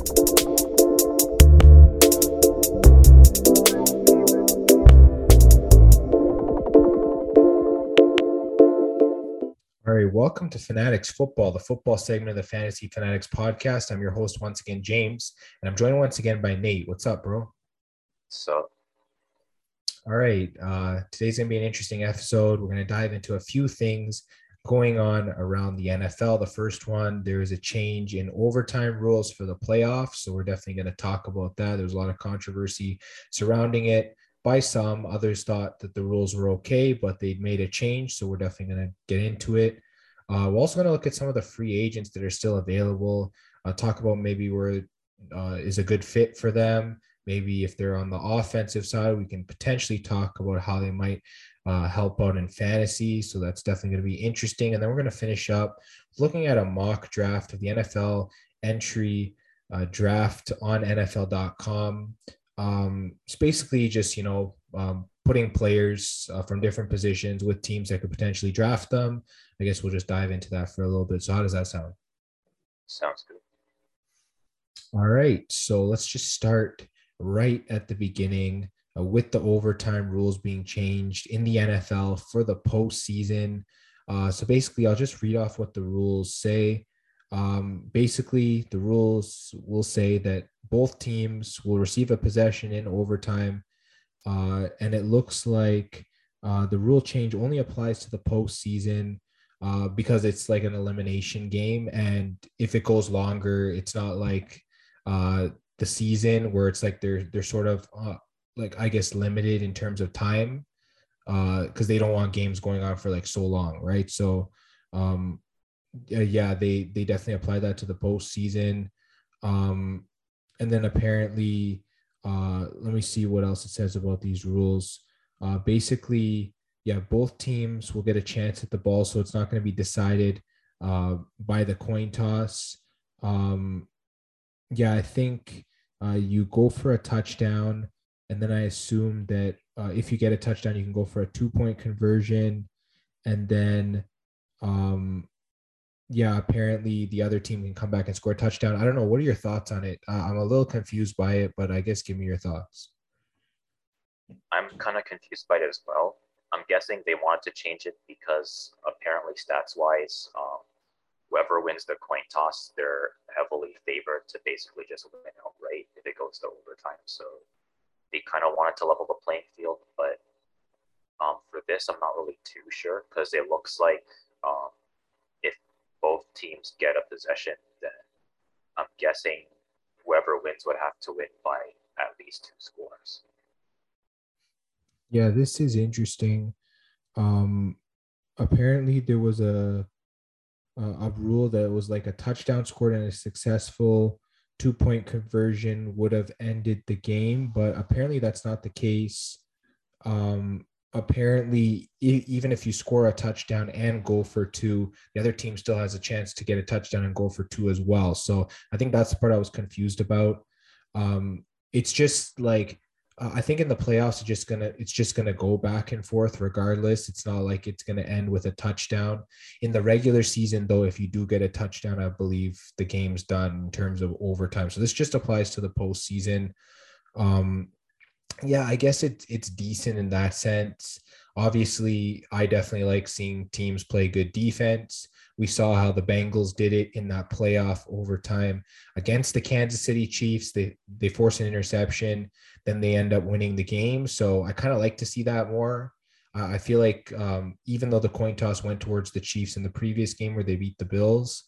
All right, welcome to Fanatics Football, the football segment of the Fantasy Fanatics podcast. I'm your host once again, James, and I'm joined once again by Nate. What's up, bro? So, All right, uh, today's gonna be an interesting episode. We're gonna dive into a few things going on around the NFL. The first one, there is a change in overtime rules for the playoffs, so we're definitely gonna talk about that. There's a lot of controversy surrounding it by some. Others thought that the rules were okay, but they'd made a change. So we're definitely going to get into it. Uh, we're also going to look at some of the free agents that are still available. Uh, talk about maybe where uh, is a good fit for them. Maybe if they're on the offensive side, we can potentially talk about how they might uh, help out in fantasy. So that's definitely going to be interesting. And then we're going to finish up looking at a mock draft of the NFL entry uh, draft on NFL.com um, it's basically just you know um, putting players uh, from different positions with teams that could potentially draft them. I guess we'll just dive into that for a little bit. So how does that sound? sounds good. All right, so let's just start right at the beginning uh, with the overtime rules being changed in the NFL for the postseason. Uh, so basically, I'll just read off what the rules say. Um, basically, the rules will say that both teams will receive a possession in overtime, uh, and it looks like uh, the rule change only applies to the postseason uh, because it's like an elimination game, and if it goes longer, it's not like uh, the season where it's like they're they're sort of uh, like I guess limited in terms of time because they don't want games going on for like so long, right? So um, uh, yeah, they they definitely apply that to the postseason. Um, and then apparently, uh, let me see what else it says about these rules. Uh, basically, yeah, both teams will get a chance at the ball, so it's not going to be decided uh, by the coin toss. Um, yeah, I think uh, you go for a touchdown, and then I assume that uh, if you get a touchdown, you can go for a two point conversion, and then um, yeah, apparently the other team can come back and score a touchdown. I don't know. What are your thoughts on it? Uh, I'm a little confused by it, but I guess give me your thoughts. I'm kind of confused by it as well. I'm guessing they wanted to change it because apparently, stats wise, um, whoever wins the coin toss, they're heavily favored to basically just win outright if it goes to overtime. So they kind of wanted to level the playing field. But um, for this, I'm not really too sure because it looks like um, if both teams get a possession, then I'm guessing whoever wins would have to win by at least two scores. Yeah, this is interesting. Um, apparently, there was a, a a rule that was like a touchdown scored and a successful two point conversion would have ended the game, but apparently that's not the case. Um, apparently e- even if you score a touchdown and go for two the other team still has a chance to get a touchdown and go for two as well so i think that's the part i was confused about um it's just like uh, i think in the playoffs it's just gonna it's just gonna go back and forth regardless it's not like it's gonna end with a touchdown in the regular season though if you do get a touchdown i believe the game's done in terms of overtime so this just applies to the postseason um yeah, I guess it, it's decent in that sense. Obviously, I definitely like seeing teams play good defense. We saw how the Bengals did it in that playoff overtime against the Kansas City Chiefs. They they force an interception, then they end up winning the game. So I kind of like to see that more. Uh, I feel like um, even though the coin toss went towards the Chiefs in the previous game where they beat the Bills,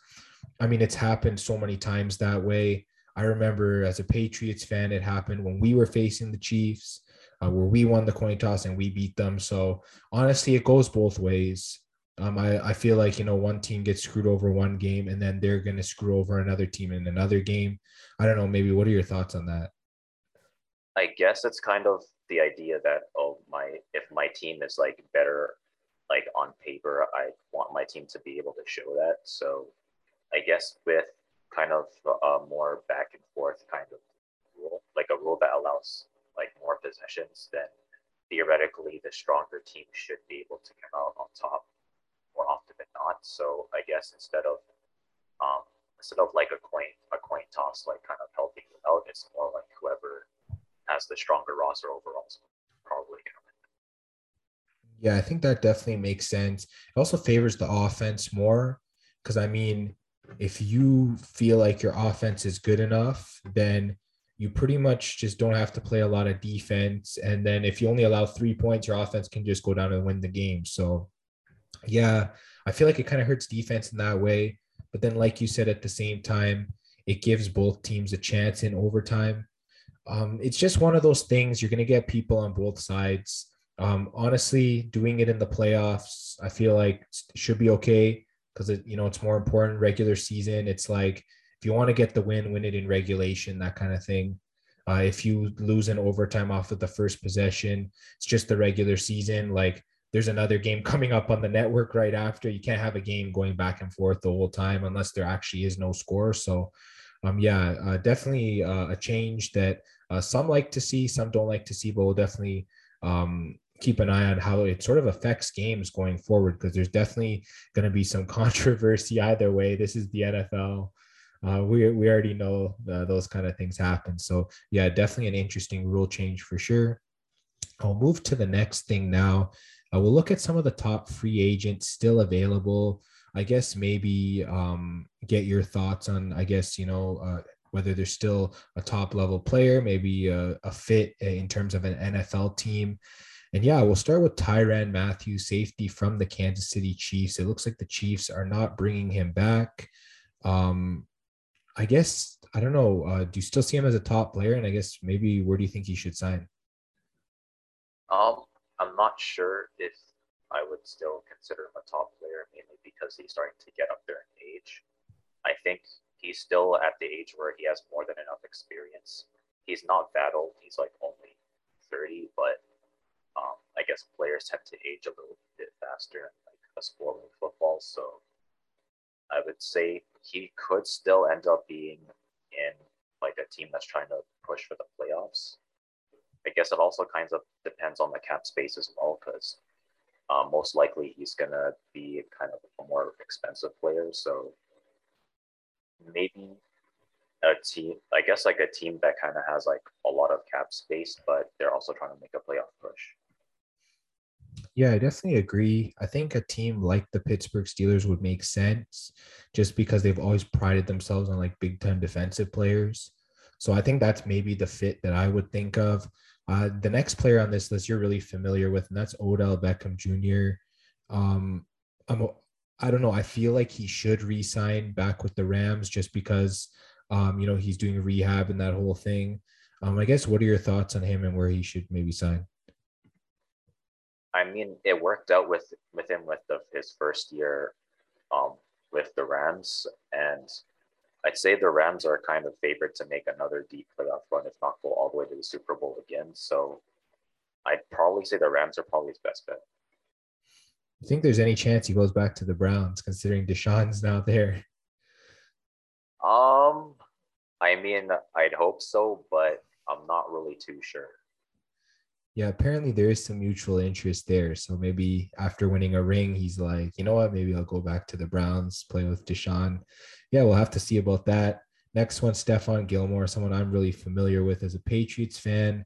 I mean it's happened so many times that way. I remember as a Patriots fan, it happened when we were facing the Chiefs, uh, where we won the coin toss and we beat them. So honestly, it goes both ways. Um, I, I feel like you know one team gets screwed over one game and then they're going to screw over another team in another game. I don't know. Maybe what are your thoughts on that? I guess it's kind of the idea that oh my if my team is like better like on paper, I want my team to be able to show that. So I guess with kind of a more back and forth kind of rule, like a rule that allows like more possessions, then theoretically the stronger team should be able to come out on top than not. So I guess instead of um, instead of like a coin a coin toss like kind of helping, it's more like whoever has the stronger roster overall is probably going to win. Yeah, I think that definitely makes sense. It also favors the offense more because I mean, if you feel like your offense is good enough, then you pretty much just don't have to play a lot of defense. And then if you only allow three points, your offense can just go down and win the game. So, yeah, I feel like it kind of hurts defense in that way. But then, like you said, at the same time, it gives both teams a chance in overtime. Um, it's just one of those things. You're going to get people on both sides. Um, honestly, doing it in the playoffs, I feel like should be okay because it, you know it's more important. Regular season, it's like if you want to get the win, win it in regulation, that kind of thing. Uh, if you lose in overtime off of the first possession, it's just the regular season. Like there's another game coming up on the network right after. You can't have a game going back and forth the whole time unless there actually is no score. So, um, yeah, uh, definitely uh, a change that uh, some like to see, some don't like to see, but we'll definitely um, keep an eye on how it sort of affects games going forward because there's definitely going to be some controversy either way. This is the NFL. Uh, we, we already know uh, those kind of things happen. So, yeah, definitely an interesting rule change for sure. I'll move to the next thing now. Uh, we'll look at some of the top free agents still available. I guess maybe um, get your thoughts on, I guess, you know, uh, whether they're still a top level player, maybe a, a fit in terms of an NFL team. And yeah, we'll start with Tyrann Mathieu, safety from the Kansas City Chiefs. It looks like the Chiefs are not bringing him back. Um, I guess I don't know. Uh, do you still see him as a top player? And I guess maybe where do you think he should sign? Um, I'm not sure if I would still consider him a top player, mainly because he's starting to get up there in age. I think he's still at the age where he has more than enough experience. He's not that old. He's like only 30, but um, I guess players tend to age a little bit faster in like a sport like football. So I would say he could still end up being in like a team that's trying to push for the playoffs. I guess it also kind of depends on the cap space as well, because um, most likely he's gonna be kind of a more expensive player. So maybe a team, I guess like a team that kind of has like a lot of cap space, but they're also trying to make a playoff push. Yeah, I definitely agree. I think a team like the Pittsburgh Steelers would make sense just because they've always prided themselves on like big time defensive players. So I think that's maybe the fit that I would think of. Uh, the next player on this list you're really familiar with, and that's Odell Beckham Jr. Um, I'm, I don't know. I feel like he should re-sign back with the Rams just because, um, you know, he's doing rehab and that whole thing. Um, I guess what are your thoughts on him and where he should maybe sign? I mean, it worked out with with him with the, his first year um, with the Rams, and I'd say the Rams are kind of favored to make another deep playoff run, if not go all the way to the Super Bowl again. So I'd probably say the Rams are probably his best bet. You think there's any chance he goes back to the Browns, considering Deshaun's now there? Um, I mean, I'd hope so, but I'm not really too sure. Yeah, apparently there is some mutual interest there. So maybe after winning a ring, he's like, you know what? Maybe I'll go back to the Browns, play with Deshaun. Yeah, we'll have to see about that. Next one, Stephon Gilmore, someone I'm really familiar with as a Patriots fan.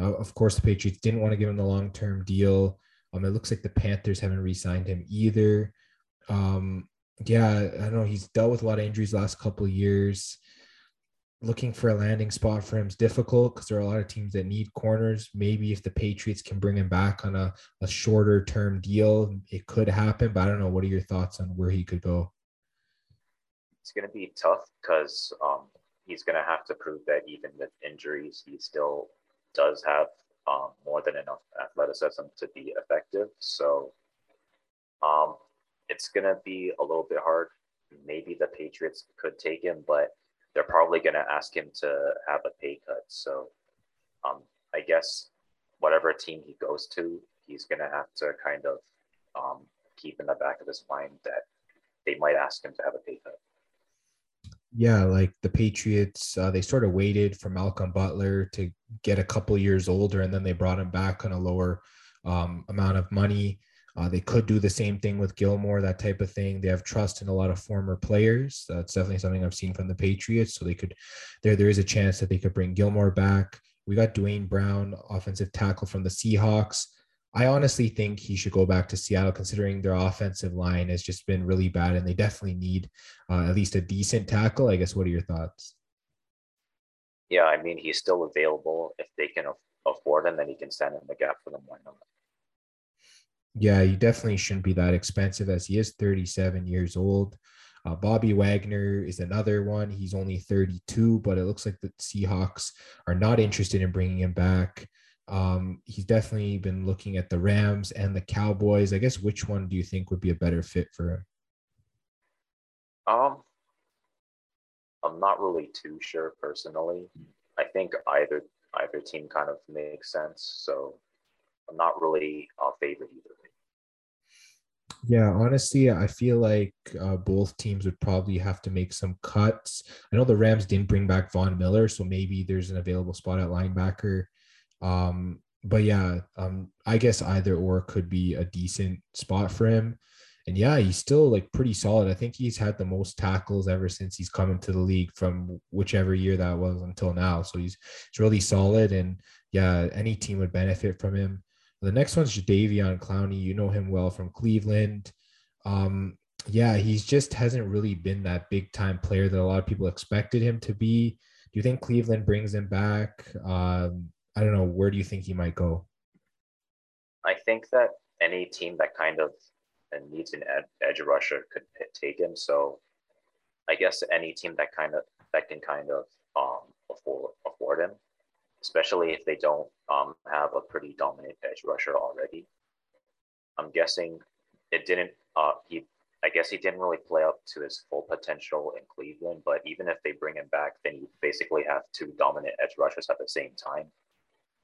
Uh, of course, the Patriots didn't want to give him the long term deal. Um, it looks like the Panthers haven't re signed him either. Um, yeah, I know. He's dealt with a lot of injuries last couple years looking for a landing spot for him is difficult because there are a lot of teams that need corners. Maybe if the Patriots can bring him back on a, a shorter term deal, it could happen. But I don't know. What are your thoughts on where he could go? It's going to be tough because um, he's going to have to prove that even with injuries, he still does have um, more than enough athleticism to be effective. So um, it's going to be a little bit hard. Maybe the Patriots could take him, but they're probably going to ask him to have a pay cut. So um, I guess whatever team he goes to, he's going to have to kind of um, keep in the back of his mind that they might ask him to have a pay cut. Yeah, like the Patriots, uh, they sort of waited for Malcolm Butler to get a couple years older, and then they brought him back on a lower um, amount of money. Uh, they could do the same thing with Gilmore, that type of thing. They have trust in a lot of former players. That's definitely something I've seen from the Patriots. So they could, there there is a chance that they could bring Gilmore back. We got Duane Brown, offensive tackle from the Seahawks. I honestly think he should go back to Seattle, considering their offensive line has just been really bad, and they definitely need uh, at least a decent tackle. I guess. What are your thoughts? Yeah, I mean, he's still available. If they can afford him, then he can stand in the gap for them. Why not? Yeah, he definitely shouldn't be that expensive as he is 37 years old. Uh, Bobby Wagner is another one. He's only 32, but it looks like the Seahawks are not interested in bringing him back. Um, he's definitely been looking at the Rams and the Cowboys. I guess which one do you think would be a better fit for him? Um, I'm not really too sure personally. I think either either team kind of makes sense. So I'm not really a favorite either. Yeah, honestly, I feel like uh, both teams would probably have to make some cuts. I know the Rams didn't bring back Von Miller, so maybe there's an available spot at linebacker. Um, but yeah, um, I guess either or could be a decent spot for him. And yeah, he's still like pretty solid. I think he's had the most tackles ever since he's come into the league from whichever year that was until now. So he's, he's really solid. And yeah, any team would benefit from him. The next one's Jadeveon Clowney. You know him well from Cleveland. Um, yeah, he's just hasn't really been that big time player that a lot of people expected him to be. Do you think Cleveland brings him back? Um, I don't know. Where do you think he might go? I think that any team that kind of needs an ed- edge rusher could take him. So I guess any team that kind of that can kind of um, afford afford him especially if they don't um, have a pretty dominant edge rusher already. I'm guessing it didn't. Uh, he, I guess he didn't really play up to his full potential in Cleveland. But even if they bring him back, then you basically have two dominant edge rushers at the same time.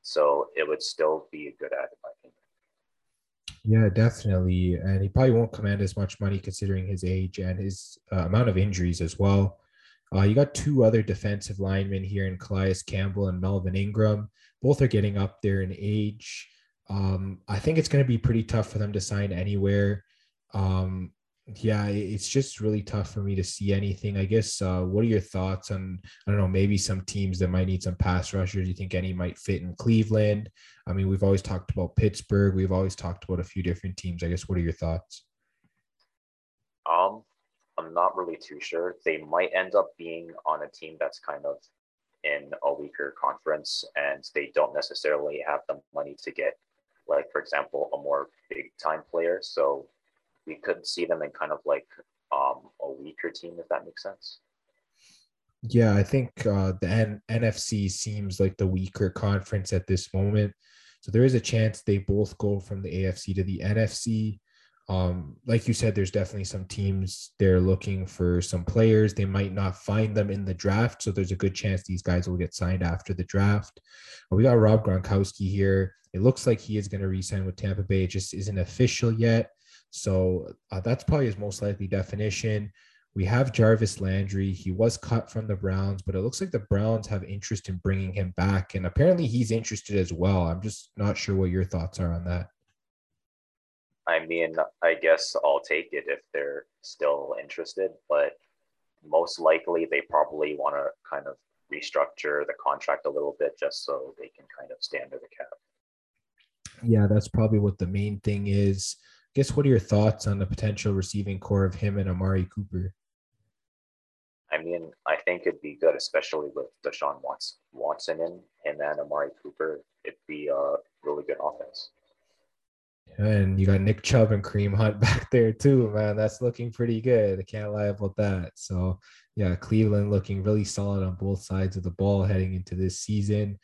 So it would still be a good add, in my opinion. Yeah, definitely. And he probably won't command as much money considering his age and his uh, amount of injuries as well. Uh, you got two other defensive linemen here in Calais Campbell and Melvin Ingram. Both are getting up there in age. Um, I think it's going to be pretty tough for them to sign anywhere. Um, yeah, it's just really tough for me to see anything. I guess. Uh, what are your thoughts on? I don't know. Maybe some teams that might need some pass rushers. You think any might fit in Cleveland? I mean, we've always talked about Pittsburgh. We've always talked about a few different teams. I guess. What are your thoughts? Um, I'm not really too sure. They might end up being on a team that's kind of in a weaker conference and they don't necessarily have the money to get, like, for example, a more big time player. So we could see them in kind of like um, a weaker team, if that makes sense. Yeah, I think uh, the N- NFC seems like the weaker conference at this moment. So there is a chance they both go from the AFC to the NFC. Um, like you said, there's definitely some teams they're looking for some players. They might not find them in the draft, so there's a good chance these guys will get signed after the draft. We got Rob Gronkowski here. It looks like he is going to resign with Tampa Bay. It just isn't official yet. So uh, that's probably his most likely definition. We have Jarvis Landry. He was cut from the Browns, but it looks like the Browns have interest in bringing him back. And apparently he's interested as well. I'm just not sure what your thoughts are on that. I mean, I guess I'll take it if they're still interested, but most likely they probably want to kind of restructure the contract a little bit just so they can kind of stand under the cap. Yeah, that's probably what the main thing is. Guess what are your thoughts on the potential receiving corps of him and Amari Cooper? I mean, I think it'd be good, especially with Deshaun Watson in and Amari Cooper. It'd be a really good offense. And you got Nick Chubb and Kareem Hunt back there too, man. That's looking pretty good. I can't lie about that. So yeah, Cleveland looking really solid on both sides of the ball heading into this season.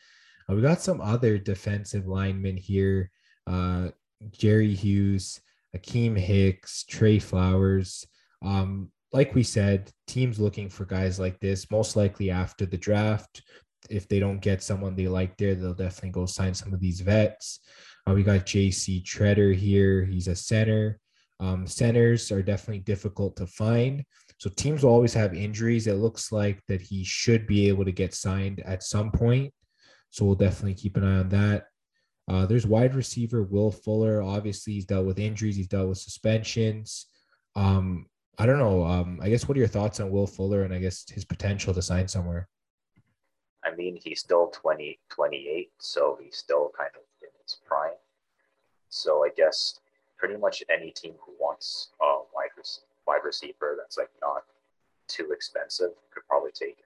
Uh, we got some other defensive linemen here. Uh, Jerry Hughes, Akiem Hicks, Trey Flowers. Um, like we said, teams looking for guys like this, most likely after the draft. If they don't get someone they like there, they'll definitely go sign some of these vets. Uh, we got JC Tretter here. He's a center. Um, centers are definitely difficult to find. So teams will always have injuries. It looks like that he should be able to get signed at some point. So we'll definitely keep an eye on that. Uh, there's wide receiver Will Fuller. Obviously, he's dealt with injuries. He's dealt with suspensions. Um, I don't know. Um, I guess what are your thoughts on Will Fuller and I guess his potential to sign somewhere? I mean, he's still 20, 28, so he's still kind of in his prime. So I guess pretty much any team who wants a wide, rec- wide receiver that's like not too expensive could probably take him.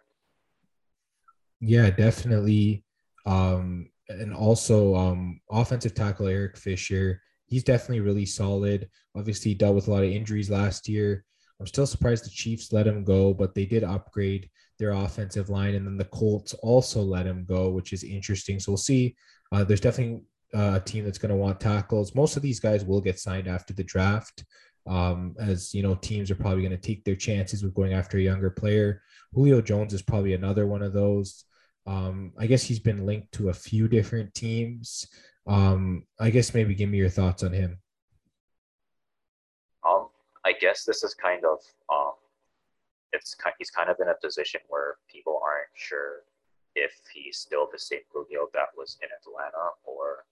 Yeah, definitely. Um, and also um, offensive tackle Eric Fisher. He's definitely really solid. Obviously, he dealt with a lot of injuries last year. I'm still surprised the Chiefs let him go, but they did upgrade their offensive line, and then the Colts also let him go, which is interesting. So we'll see. Uh, there's definitely uh, a team that's going to want tackles. Most of these guys will get signed after the draft, um, as you know, teams are probably going to take their chances with going after a younger player. Julio Jones is probably another one of those. Um, I guess he's been linked to a few different teams. Um, I guess maybe give me your thoughts on him. Um, I guess this is kind of um, it's he's kind of in a position where people aren't sure if he's still the same Julio that was in Atlanta or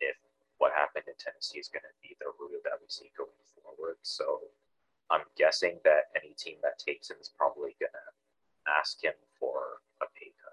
if what happened in Tennessee is going to be the Julio that we see going forward. So I'm guessing that any team that takes him is probably going to ask him for a pay cut.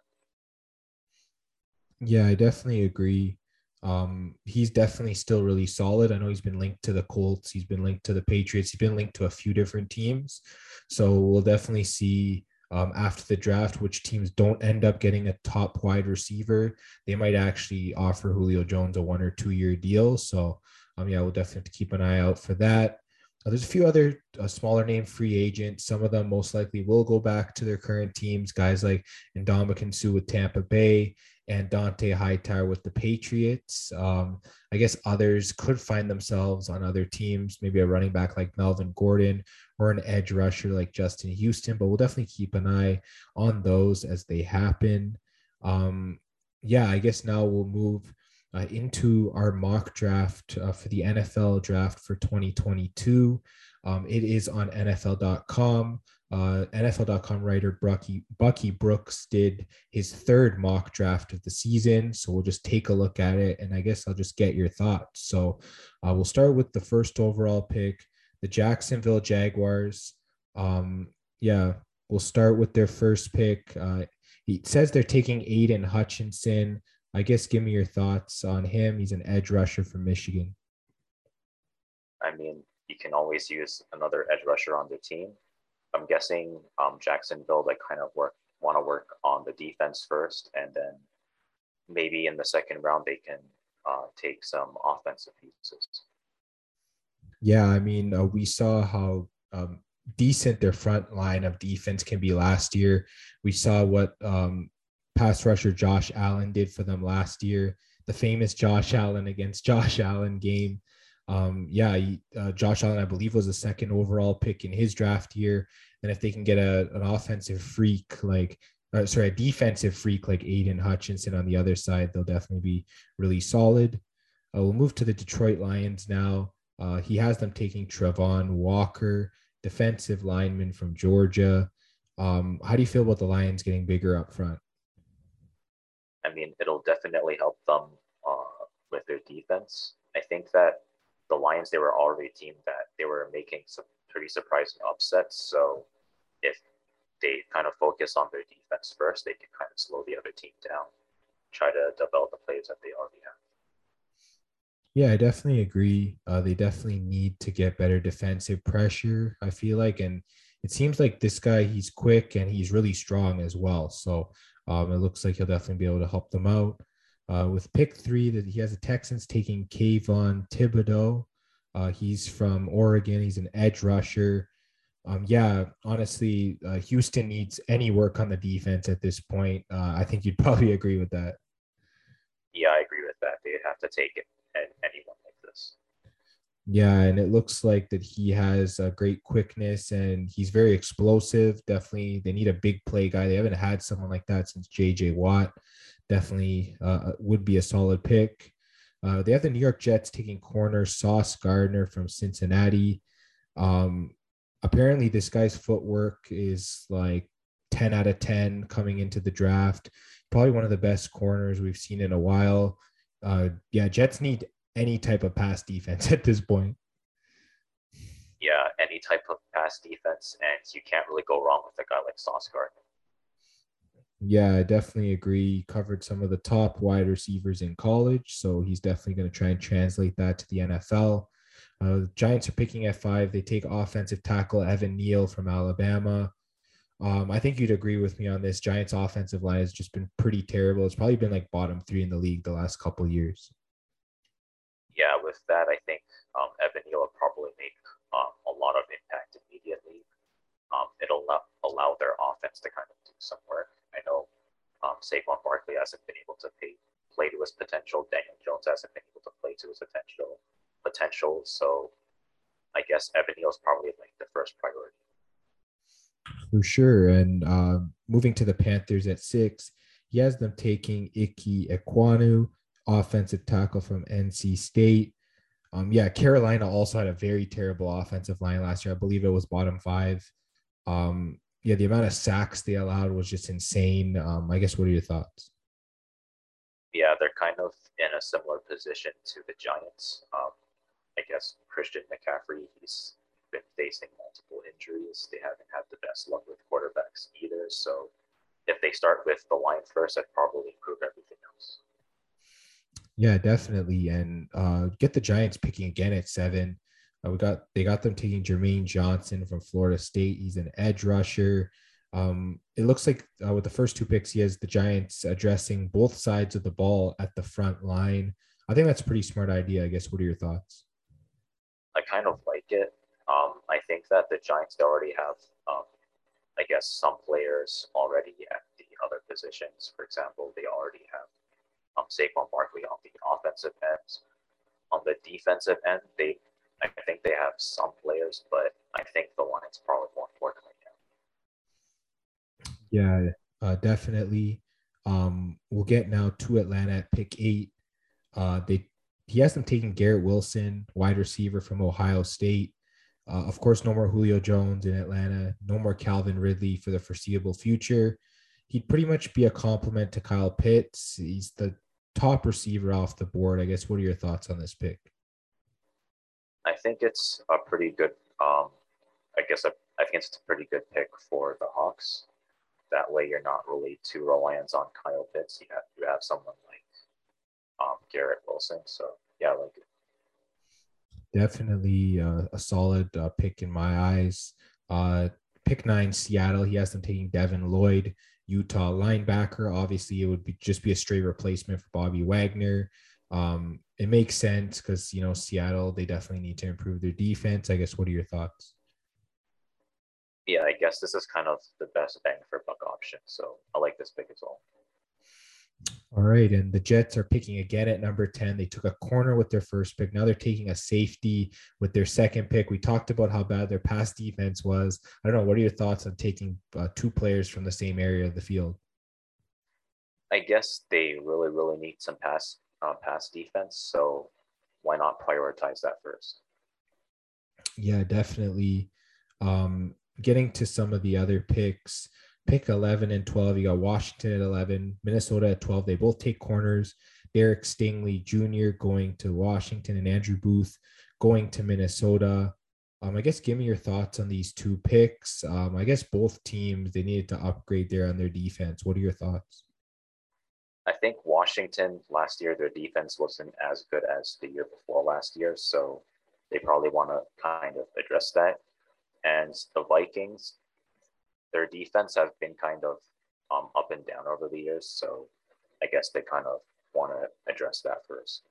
Yeah, I definitely agree. Um, he's definitely still really solid. I know he's been linked to the Colts, he's been linked to the Patriots, he's been linked to a few different teams. So we'll definitely see um, after the draft which teams don't end up getting a top wide receiver. They might actually offer Julio Jones a one or two year deal. So um, yeah, we'll definitely keep an eye out for that. Uh, there's a few other uh, smaller name free agents. Some of them most likely will go back to their current teams. Guys like Ndamukong Suh with Tampa Bay and Dont'a Hightower with the Patriots. Um, I guess others could find themselves on other teams, maybe a running back like Melvin Gordon or an edge rusher like Justin Houston, but we'll definitely keep an eye on those as they happen. Um, yeah, I guess now we'll move uh, into our mock draft uh, for the NFL draft for 2022. Um, it is on NFL.com. Uh, NFL.com writer Bucky, Bucky Brooks did his third mock draft of the season. So we'll just take a look at it and I guess I'll just get your thoughts. So uh, we'll start with the first overall pick, the Jacksonville Jaguars. Um, yeah, we'll start with their first pick. Uh, he says they're taking Aidan Hutchinson. I guess give me your thoughts on him. He's an edge rusher from Michigan. I mean, you can always use another edge rusher on the team. I'm guessing um, Jacksonville like kind of work want to work on the defense first, and then maybe in the second round they can uh, take some offensive pieces. Yeah, I mean, uh, we saw how um, decent their front line of defense can be last year. We saw what um, pass rusher Josh Allen did for them last year. The famous Josh Allen against Josh Allen game um, yeah, uh, Josh Allen, I believe, was a second overall pick in his draft year. And if they can get a, an offensive freak like, uh, sorry, a defensive freak like Aidan Hutchinson on the other side, they'll definitely be really solid. Uh, we'll move to the Detroit Lions now. Uh, he has them taking Travon Walker, defensive lineman from Georgia. Um, how do you feel about the Lions getting bigger up front? I mean, it'll definitely help them uh, with their defense. I think that the Lions, they were already a team that they were making some pretty surprising upsets. So if they kind of focus on their defense first, they can kind of slow the other team down, try to develop the plays that they already have. Yeah, I definitely agree. Uh, they definitely need to get better defensive pressure. I feel like, and it seems like this guy he's quick and he's really strong as well. So um, it looks like he'll definitely be able to help them out. Uh, with pick three, that he has the Texans taking Kayvon Thibodeaux. Uh, he's from Oregon. He's an edge rusher. Um, yeah, honestly, uh, Houston needs any work on the defense at this point. Uh, I think you'd probably agree with that. Yeah, I agree with that. They'd have to take it at anyone like this. Yeah, and it looks like that he has a great quickness and he's very explosive. Definitely, they need a big play guy. They haven't had someone like that since J.J. Watt definitely uh, would be a solid pick. Uh, they have the New York Jets taking corner Sauce Gardner from Cincinnati. Um, apparently, this guy's footwork is like 10 out of 10 coming into the draft. Probably one of the best corners we've seen in a while. Uh, yeah, Jets need any type of pass defense at this point. Yeah, any type of pass defense, and you can't really go wrong with a guy like Sauce Gardner. Yeah, I definitely agree. He covered some of the top wide receivers in college, so he's definitely going to try and translate that to the NFL. Uh, the Giants are picking at five. They take offensive tackle Evan Neal from Alabama. Um, I think you'd agree with me on this. Giants' offensive line has just been pretty terrible. It's probably been like bottom three in the league the last couple years. Yeah, with that, I think um, Evan Neal will probably make um, a lot of impact immediately. Um, it'll allow, allow their offense to kind of do some work. Saquon Barkley hasn't been able to pay, play to his potential. Daniel Jones hasn't been able to play to his potential. Potential. So I guess Evan Neal is probably like the first priority. For sure. And uh, moving to the Panthers at six, he has them taking Ike Ekwonu, offensive tackle from NC State. Um, yeah, Carolina also had a very terrible offensive line last year. I believe it was bottom five. Um, yeah, the amount of sacks they allowed was just insane. Um, I guess what are your thoughts? Yeah, they're kind of in a similar position to the Giants. Um, I guess Christian McCaffrey, he's been facing multiple injuries. They haven't had the best luck with quarterbacks either. So if they start with the line first, I'd probably improve everything else. Yeah, definitely. And uh, get the Giants picking again at seven. Uh, we got they got them taking Jermaine Johnson from Florida State. He's an edge rusher. Um, it looks like uh, with the first two picks, he has the Giants addressing both sides of the ball at the front line. I think that's a pretty smart idea. I guess. What are your thoughts? I kind of like it. Um, I think that the Giants already have, um, I guess, some players already at the other positions. For example, they already have um, Saquon Barkley on the offensive end. On the defensive end, they I think they have some players, but I think the line's probably more important right now. Yeah, uh, definitely. Um, we'll get now to Atlanta at pick eight. Uh, they he has them taking Garrett Wilson, wide receiver from Ohio State. Uh, of course, no more Julio Jones in Atlanta, no more Calvin Ridley for the foreseeable future. He'd pretty much be a complement to Kyle Pitts. He's the top receiver off the board. I guess. What are your thoughts on this pick? I think it's a pretty good. Um, I guess I think it's a pretty good pick for the Hawks. That way, you're not really too reliant on Kyle Pitts. You have you have someone like um, Garrett Wilson. So yeah, like. Definitely uh, a solid uh, pick in my eyes. Uh, pick nine, Seattle. He has them taking Devin Lloyd, Utah linebacker. Obviously, it would be just be a straight replacement for Bobby Wagner. Um, it makes sense because you know Seattle they definitely need to improve their defense. I guess what are your thoughts? Yeah, I guess this is kind of the best bang for buck option. So I like this pick as well. All right, and the Jets are picking again at number 10. They took a corner with their first pick. Now they're taking a safety with their second pick. We talked about how bad their pass defense was. I don't know. What are your thoughts on taking uh, two players from the same area of the field? I guess they really, really need some pass uh, pass defense. So why not prioritize that first? Yeah, definitely. Um, getting to some of the other picks, pick 11 and 12, you got Washington at 11, Minnesota at 12. They both take corners. Derek Stingley Jr. going to Washington and Andrew Booth going to Minnesota. Um, I guess give me your thoughts on these two picks. Um, I guess both teams they needed to upgrade there on their defense. What are your thoughts? I think Washington last year, their defense wasn't as good as the year before last year. So they probably want to kind of address that. And the Vikings, their defense have been kind of um, up and down over the years. So I guess they kind of want to address that first.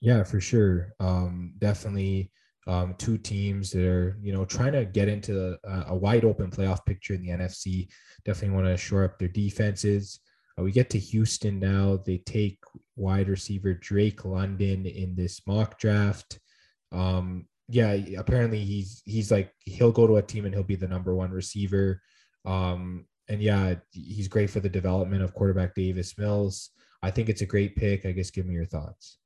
Yeah, for sure. Um, definitely um, two teams that are, you know, trying to get into a, a wide open playoff picture in the NFC. Definitely want to shore up their defenses. Uh, we get to Houston now. They take wide receiver Drake London in this mock draft. Um, yeah, apparently he's he's like he'll go to a team and he'll be the number one receiver. Um, and yeah, he's great for the development of quarterback Davis Mills. I think it's a great pick. I guess give me your thoughts.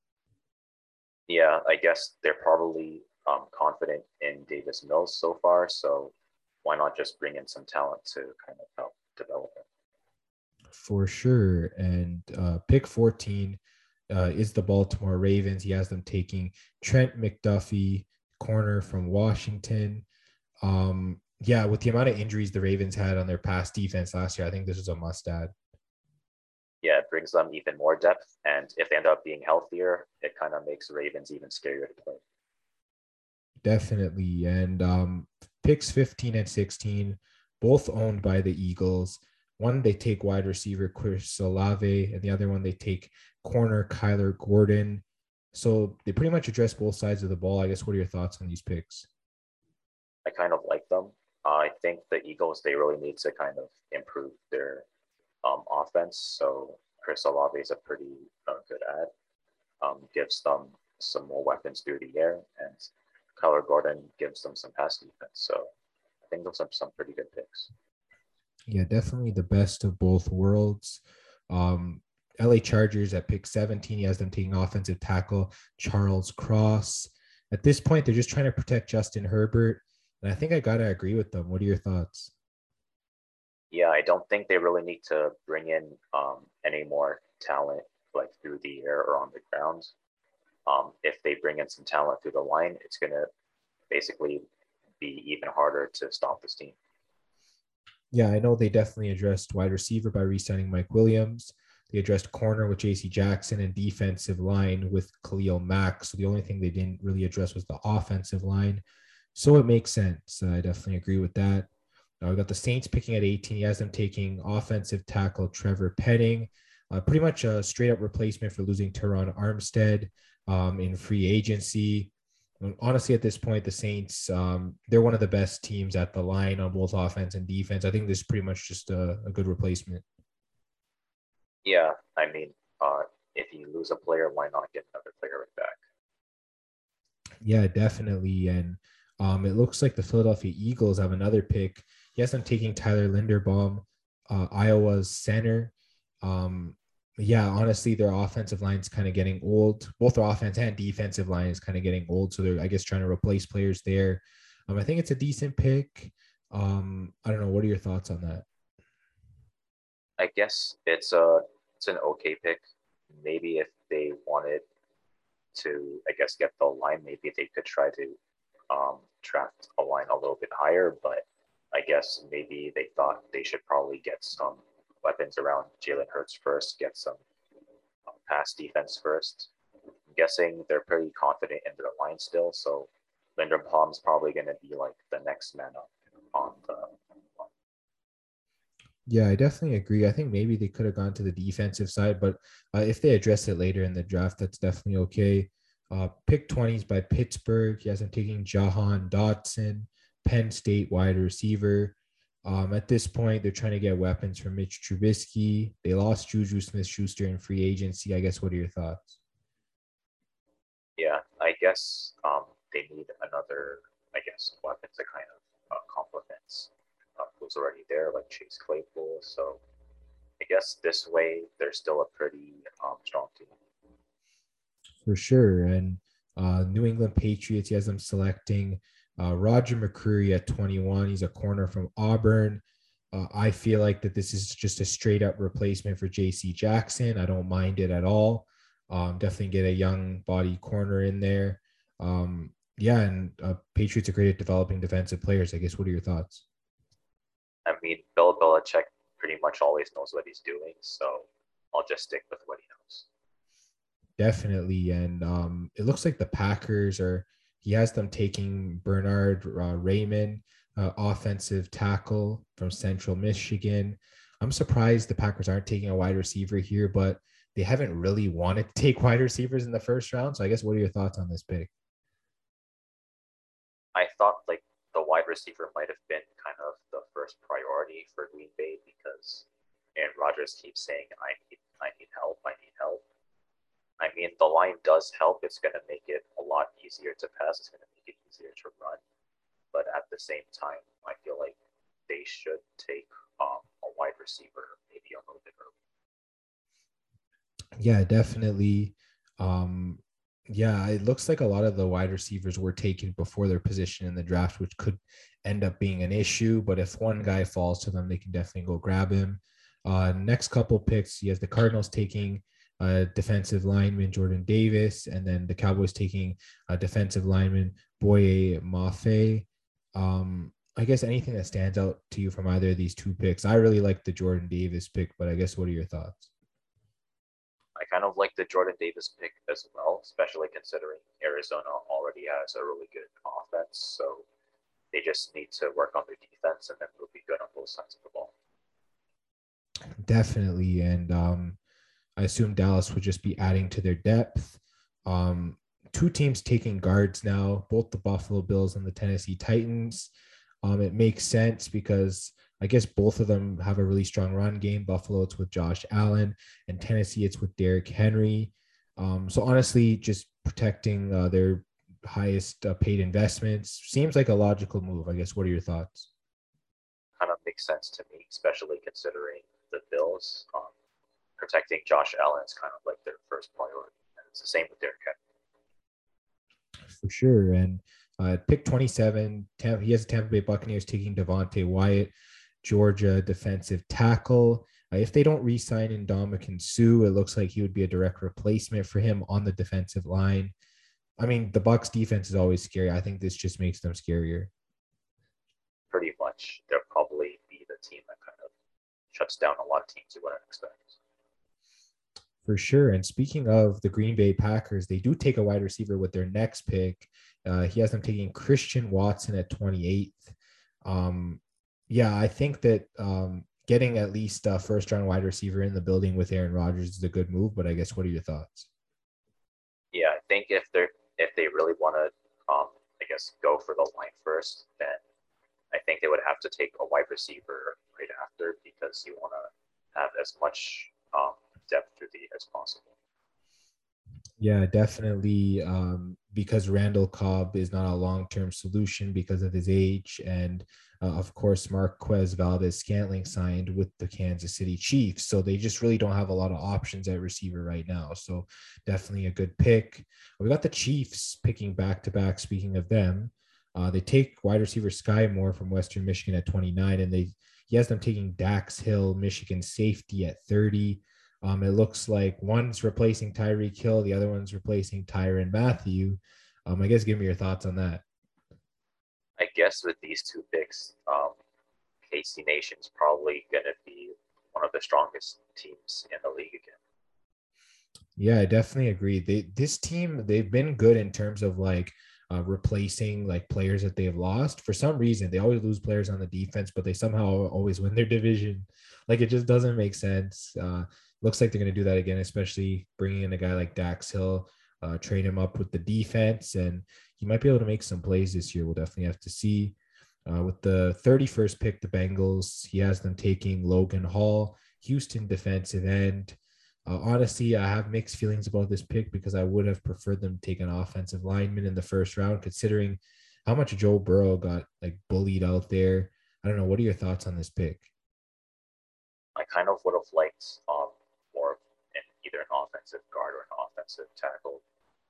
Yeah, I guess they're probably um, confident in Davis Mills so far. So why not just bring in some talent to kind of help develop him? For sure. And uh, pick 14 uh, is the Baltimore Ravens. He has them taking Trent McDuffie, corner from Washington. Um, yeah, with the amount of injuries the Ravens had on their past defense last year, I think this is a must add. Yeah, it brings them even more depth. And if they end up being healthier, it kind of makes Ravens even scarier to play. Definitely. And um, picks 15 and 16, both owned by the Eagles. One, they take wide receiver Chris Olave, and the other one, they take corner Kyler Gordon. So they pretty much address both sides of the ball. I guess what are your thoughts on these picks? I kind of like them. Uh, I think the Eagles they really need to kind of improve their um, offense. So Chris Olave is a pretty uh, good add. Um, gives them some more weapons through the air, and Kyler Gordon gives them some pass defense. So I think those are some pretty good picks. Yeah, definitely the best of both worlds. Um, LA Chargers at pick 17, he has them taking offensive tackle Charles Cross. At this point, they're just trying to protect Justin Herbert. And I think I got to agree with them. What are your thoughts? Yeah, I don't think they really need to bring in um, any more talent like through the air or on the ground. Um, if they bring in some talent through the line, it's going to basically be even harder to stop this team. Yeah, I know they definitely addressed wide receiver by re-signing Mike Williams. They addressed corner with J.C. Jackson and defensive line with Khalil Mack. So the only thing they didn't really address was the offensive line. So it makes sense. I definitely agree with that. Now we got the Saints picking at 18. He has them taking offensive tackle Trevor Penning, uh, pretty much a straight up replacement for losing Terron Armstead um, in free agency. Honestly, at this point, the Saints, um, they're one of the best teams at the line on both offense and defense. I think this is pretty much just a, a good replacement. Yeah, I mean, uh, if you lose a player, why not get another player right back? Yeah, definitely. And um, it looks like the Philadelphia Eagles have another pick. Yes, I'm taking Tyler Linderbaum, uh, Iowa's center. Um, yeah, honestly, their offensive line is kind of getting old. Both their offense and defensive line is kind of getting old. So they're, I guess, trying to replace players there. Um, I think it's a decent pick. Um, I don't know. What are your thoughts on that? I guess it's a it's an okay pick. Maybe if they wanted to, I guess, get the line, maybe they could try to um, draft a line a little bit higher. But I guess maybe they thought they should probably get some weapons around Jalen Hurts first, get some um, pass defense first. I'm guessing they're pretty confident in their line still, so Linderbaum's probably going to be like the next man up on the. Yeah, I definitely agree. I think maybe they could have gone to the defensive side, but uh, if they address it later in the draft, that's definitely okay. Uh, pick 20s by Pittsburgh. Yes, I'm taking Jahan Dotson, Penn State wide receiver. Um, at this point, they're trying to get weapons from Mitch Trubisky. They lost Juju Smith Schuster in free agency. I guess, what are your thoughts? Yeah, I guess um, they need another, I guess, weapon to kind of uh, complement uh, who's already there, like Chase Claypool. So I guess this way, they're still a pretty um, strong team for sure. And uh, New England Patriots, he has them selecting uh, Roger McCreary at 21. He's a corner from Auburn. Uh, I feel like that this is just a straight up replacement for J.C. Jackson. I don't mind it at all. Um, definitely get a young body corner in there. Um, yeah, and uh, Patriots are great at developing defensive players. I guess. What are your thoughts? I mean, Bill Belichick pretty much always knows what he's doing, so I'll just stick with what he knows definitely. And um, it looks like the Packers are. He has them taking Bernhard uh, Raimann, uh, offensive tackle from Central Michigan. I'm surprised the Packers aren't taking a wide receiver here, but they haven't really wanted to take wide receivers in the first round. So I guess what are your thoughts on this pick? I thought like the wide receiver might have been kind of the first priority for Green Bay because Aaron Rodgers keeps saying, "I need, I need help, I need help," I mean, the line does help. It's going to make it a lot easier to pass. It's going to make it easier to run. But at the same time, I feel like they should take um, a wide receiver maybe a little bit early. Yeah, definitely. Um, yeah, it looks like a lot of the wide receivers were taken before their position in the draft, which could end up being an issue. But if one guy falls to them, they can definitely go grab him. Uh, next couple picks, he has the Cardinals taking uh, defensive lineman Jordan Davis, and then the Cowboys taking a defensive lineman Boye Mafe. Um, I guess anything that stands out to you from either of these two picks. I really like the Jordan Davis pick, but I guess what are your thoughts? I kind of like the Jordan Davis pick as well, especially considering Arizona already has a really good offense. So they just need to work on their defense and then we'll be good on both sides of the ball. Definitely. And um, I assume Dallas would just be adding to their depth. Um, two teams taking guards now, both the Buffalo Bills and the Tennessee Titans. Um, it makes sense because I guess both of them have a really strong run game. Buffalo, it's with Josh Allen, and Tennessee, it's with Derrick Henry. Um, so honestly, just protecting uh, their highest uh, paid investments seems like a logical move. I guess. What are your thoughts? Kind of makes sense to me, especially considering the Bills. Um, protecting Josh Allen is kind of like their first priority, and it's the same with Derrick Henry. For sure, and uh, pick 27, Tampa, he has the Tampa Bay Buccaneers taking Devonte Wyatt. Georgia defensive tackle. Uh, if they don't re-sign Ndamukong Suh, it looks like he would be a direct replacement for him on the defensive line. I mean, the Bucs defense is always scary. I think this just makes them scarier. Pretty much, they'll probably be the team that kind of shuts down a lot of teams you wouldn't expect. For sure. And speaking of the Green Bay Packers, they do take a wide receiver with their next pick. Uh, he has them taking Christian Watson at 28th. Um, yeah, I think that um, getting at least a first round wide receiver in the building with Aaron Rodgers is a good move. But I guess what are your thoughts? Yeah, I think if they're if they really want to, um, I guess go for the line first, then I think they would have to take a wide receiver right after because you want to have as much um, depth through the as possible. Yeah, definitely. Um, because Randall Cobb is not a long term solution because of his age. And uh, of course, Marquez Valdes-Scantling signed with the Kansas City Chiefs. So they just really don't have a lot of options at receiver right now. So definitely a good pick. We got the Chiefs picking back to back. Speaking of them, uh, they take wide receiver Skyy Moore from Western Michigan at 29, and they he has them taking Dax Hill, Michigan safety at 30. Um, it looks like one's replacing Tyreek Hill, the other one's replacing Tyrann Mathieu. Um, I guess give me your thoughts on that. I guess with these two picks, um, KC Nation's probably going to be one of the strongest teams in the league again. Yeah, I definitely agree. They this team they've been good in terms of like uh, replacing like players that they have lost. For some reason, they always lose players on the defense, but they somehow always win their division. Like it just doesn't make sense. Uh, looks like they're going to do that again, especially bringing in a guy like Dax Hill, uh, train him up with the defense, and he might be able to make some plays this year. We'll definitely have to see. Uh, with the 31st pick, the Bengals, he has them taking Logan Hall, Houston defensive end. Uh, honestly, I have mixed feelings about this pick because I would have preferred them take an offensive lineman in the first round, considering how much Joe Burrow got like bullied out there. I don't know. What are your thoughts on this pick? I kind of would have liked um, offensive guard or an offensive tackle.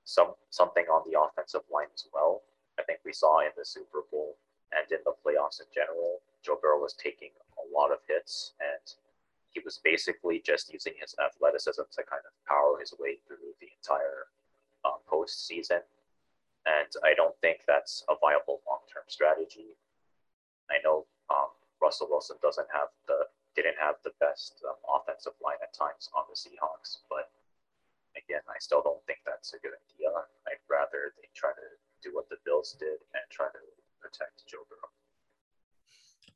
Some something on the offensive line as well. I think we saw in the Super Bowl and in the playoffs in general, Joe Burrow was taking a lot of hits and he was basically just using his athleticism to kind of power his way through the entire uh, postseason. And I don't think that's a viable long term strategy. I know um, Russell Wilson doesn't have the didn't have the best um, offensive line at times on the Seahawks. But again, I still don't think that's a good idea. I'd rather they try to do what the Bills did and try to protect Joe Burrow.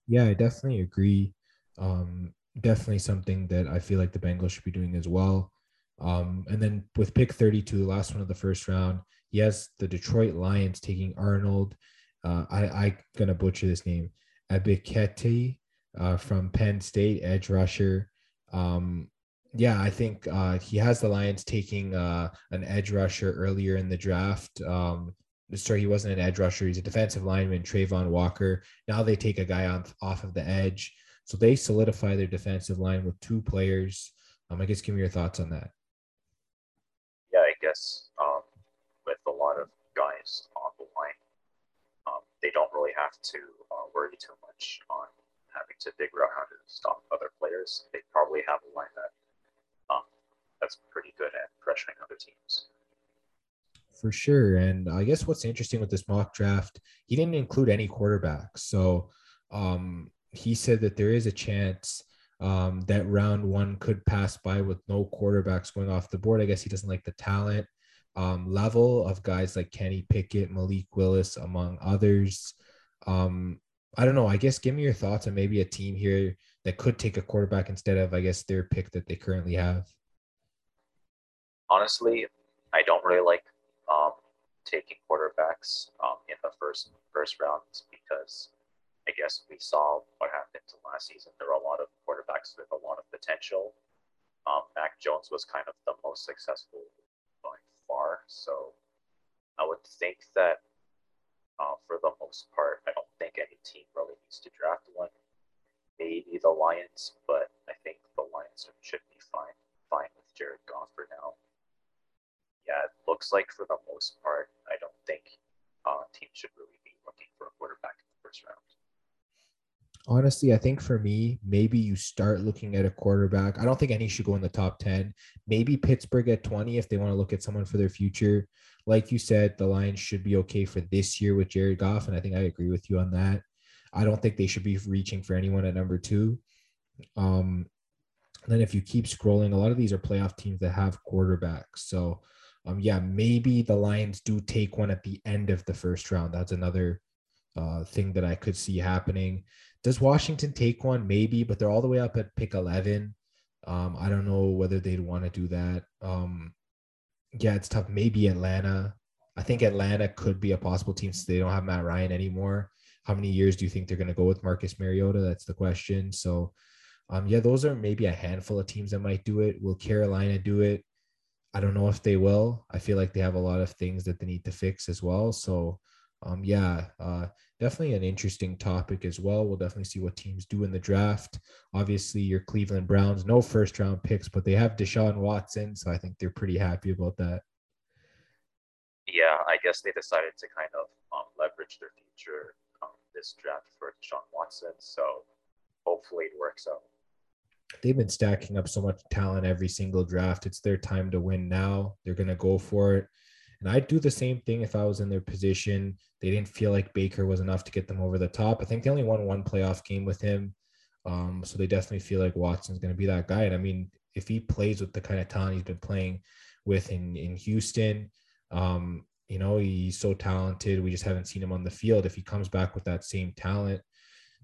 Yeah, I definitely agree. Um, definitely something that I feel like the Bengals should be doing as well. Um, and then with pick 32, the last one of the first round, yes, the Detroit Lions taking Arnold. Uh, I, I'm going to butcher this name. Ebiketie uh, from Penn State, edge rusher. Um, yeah, I think uh, he has the Lions taking uh, an edge rusher earlier in the draft. Um, sorry, he wasn't an edge rusher; he's a defensive lineman, Travon Walker. Now they take a guy on off of the edge, so they solidify their defensive line with two players. Um, I guess give me your thoughts on that. Yeah, I guess um, with a lot of guys on the line, um, they don't really have to uh, worry too much on having to figure out how to stop other players. They probably have a line that that's pretty good at pressuring other teams. For sure. And I guess what's interesting with this mock draft, he didn't include any quarterbacks. So Um, he said that there is a chance um, that round one could pass by with no quarterbacks going off the board. I guess he doesn't like the talent um, level of guys like Kenny Pickett, Malik Willis, among others. Um, I don't know. I guess give me your thoughts on maybe a team here that could take a quarterback instead of, I guess, their pick that they currently have. Honestly, I don't really like um, taking quarterbacks um, in the first first round because I guess we saw what happened to last season. There were a lot of quarterbacks with a lot of potential. Um, Mac Jones was kind of the most successful by far, so I would think that uh, for the most part, I don't think any team really needs to draft one. Maybe the Lions, but I think the Lions should be fine fine with Jared Goff for now. It looks like for the most part, I don't think uh, teams should really be looking for a quarterback in the first round honestly, I think for me, maybe you start looking at a quarterback. I don't think any should go in the top 10. Maybe Pittsburgh at 20 if they want to look at someone for their future. Like you said, the Lions should be okay for this year with Jared Goff. And I think I agree with you on that. I don't think they should be reaching for anyone at number two. Um, then if you keep scrolling, a lot of these are playoff teams that have quarterbacks. So um, yeah, maybe the Lions do take one at the end of the first round. That's another uh, thing that I could see happening. Does Washington take one? Maybe, but they're all the way up at pick 11. Um, I don't know whether they'd want to do that. Um, yeah, it's tough. Maybe Atlanta. I think Atlanta could be a possible team since they don't have Matt Ryan anymore. How many years do you think they're going to go with Marcus Mariota? That's the question. So, um, yeah, those are maybe a handful of teams that might do it. Will Carolina do it? I don't know if they will. I feel like they have a lot of things that they need to fix as well. So, um, yeah, uh, definitely an interesting topic as well. We'll definitely see what teams do in the draft. Obviously, your Cleveland Browns, no first round picks, but they have Deshaun Watson, so I think they're pretty happy about that. Yeah, I guess they decided to kind of um, leverage their future um, this draft for Deshaun Watson. So hopefully it works out. They've been stacking up so much talent every single draft. It's their time to win now. They're going to go for it. And I'd do the same thing if I was in their position. They didn't feel like Baker was enough to get them over the top. I think they only won one playoff game with him. Um, so they definitely feel like Watson's going to be that guy. And I mean, if he plays with the kind of talent he's been playing with in, in Houston, um, you know, he's so talented. We just haven't seen him on the field. If he comes back with that same talent,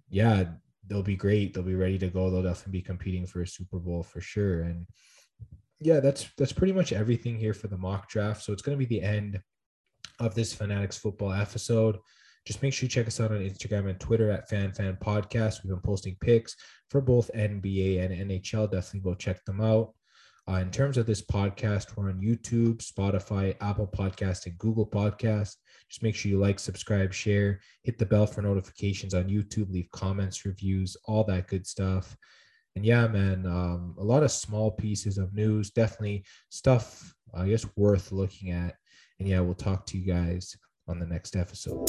yeah, they'll be great. They'll be ready to go. They'll definitely be competing for a Super Bowl for sure. And yeah, that's that's pretty much everything here for the mock draft. So it's going to be the end of this Fanatics football episode. Just make sure you check us out on Instagram and Twitter at Fan Fan Podcast. We've been posting pics for both NBA and NHL. Definitely go check them out. Uh, in terms of this podcast, we're on YouTube, Spotify, Apple Podcast, and Google Podcast. Just make sure you like, subscribe, share, hit the bell for notifications on YouTube, leave comments, reviews, all that good stuff. And yeah, man, um, a lot of small pieces of news, definitely stuff, I guess, worth looking at. And yeah, we'll talk to you guys on the next episode.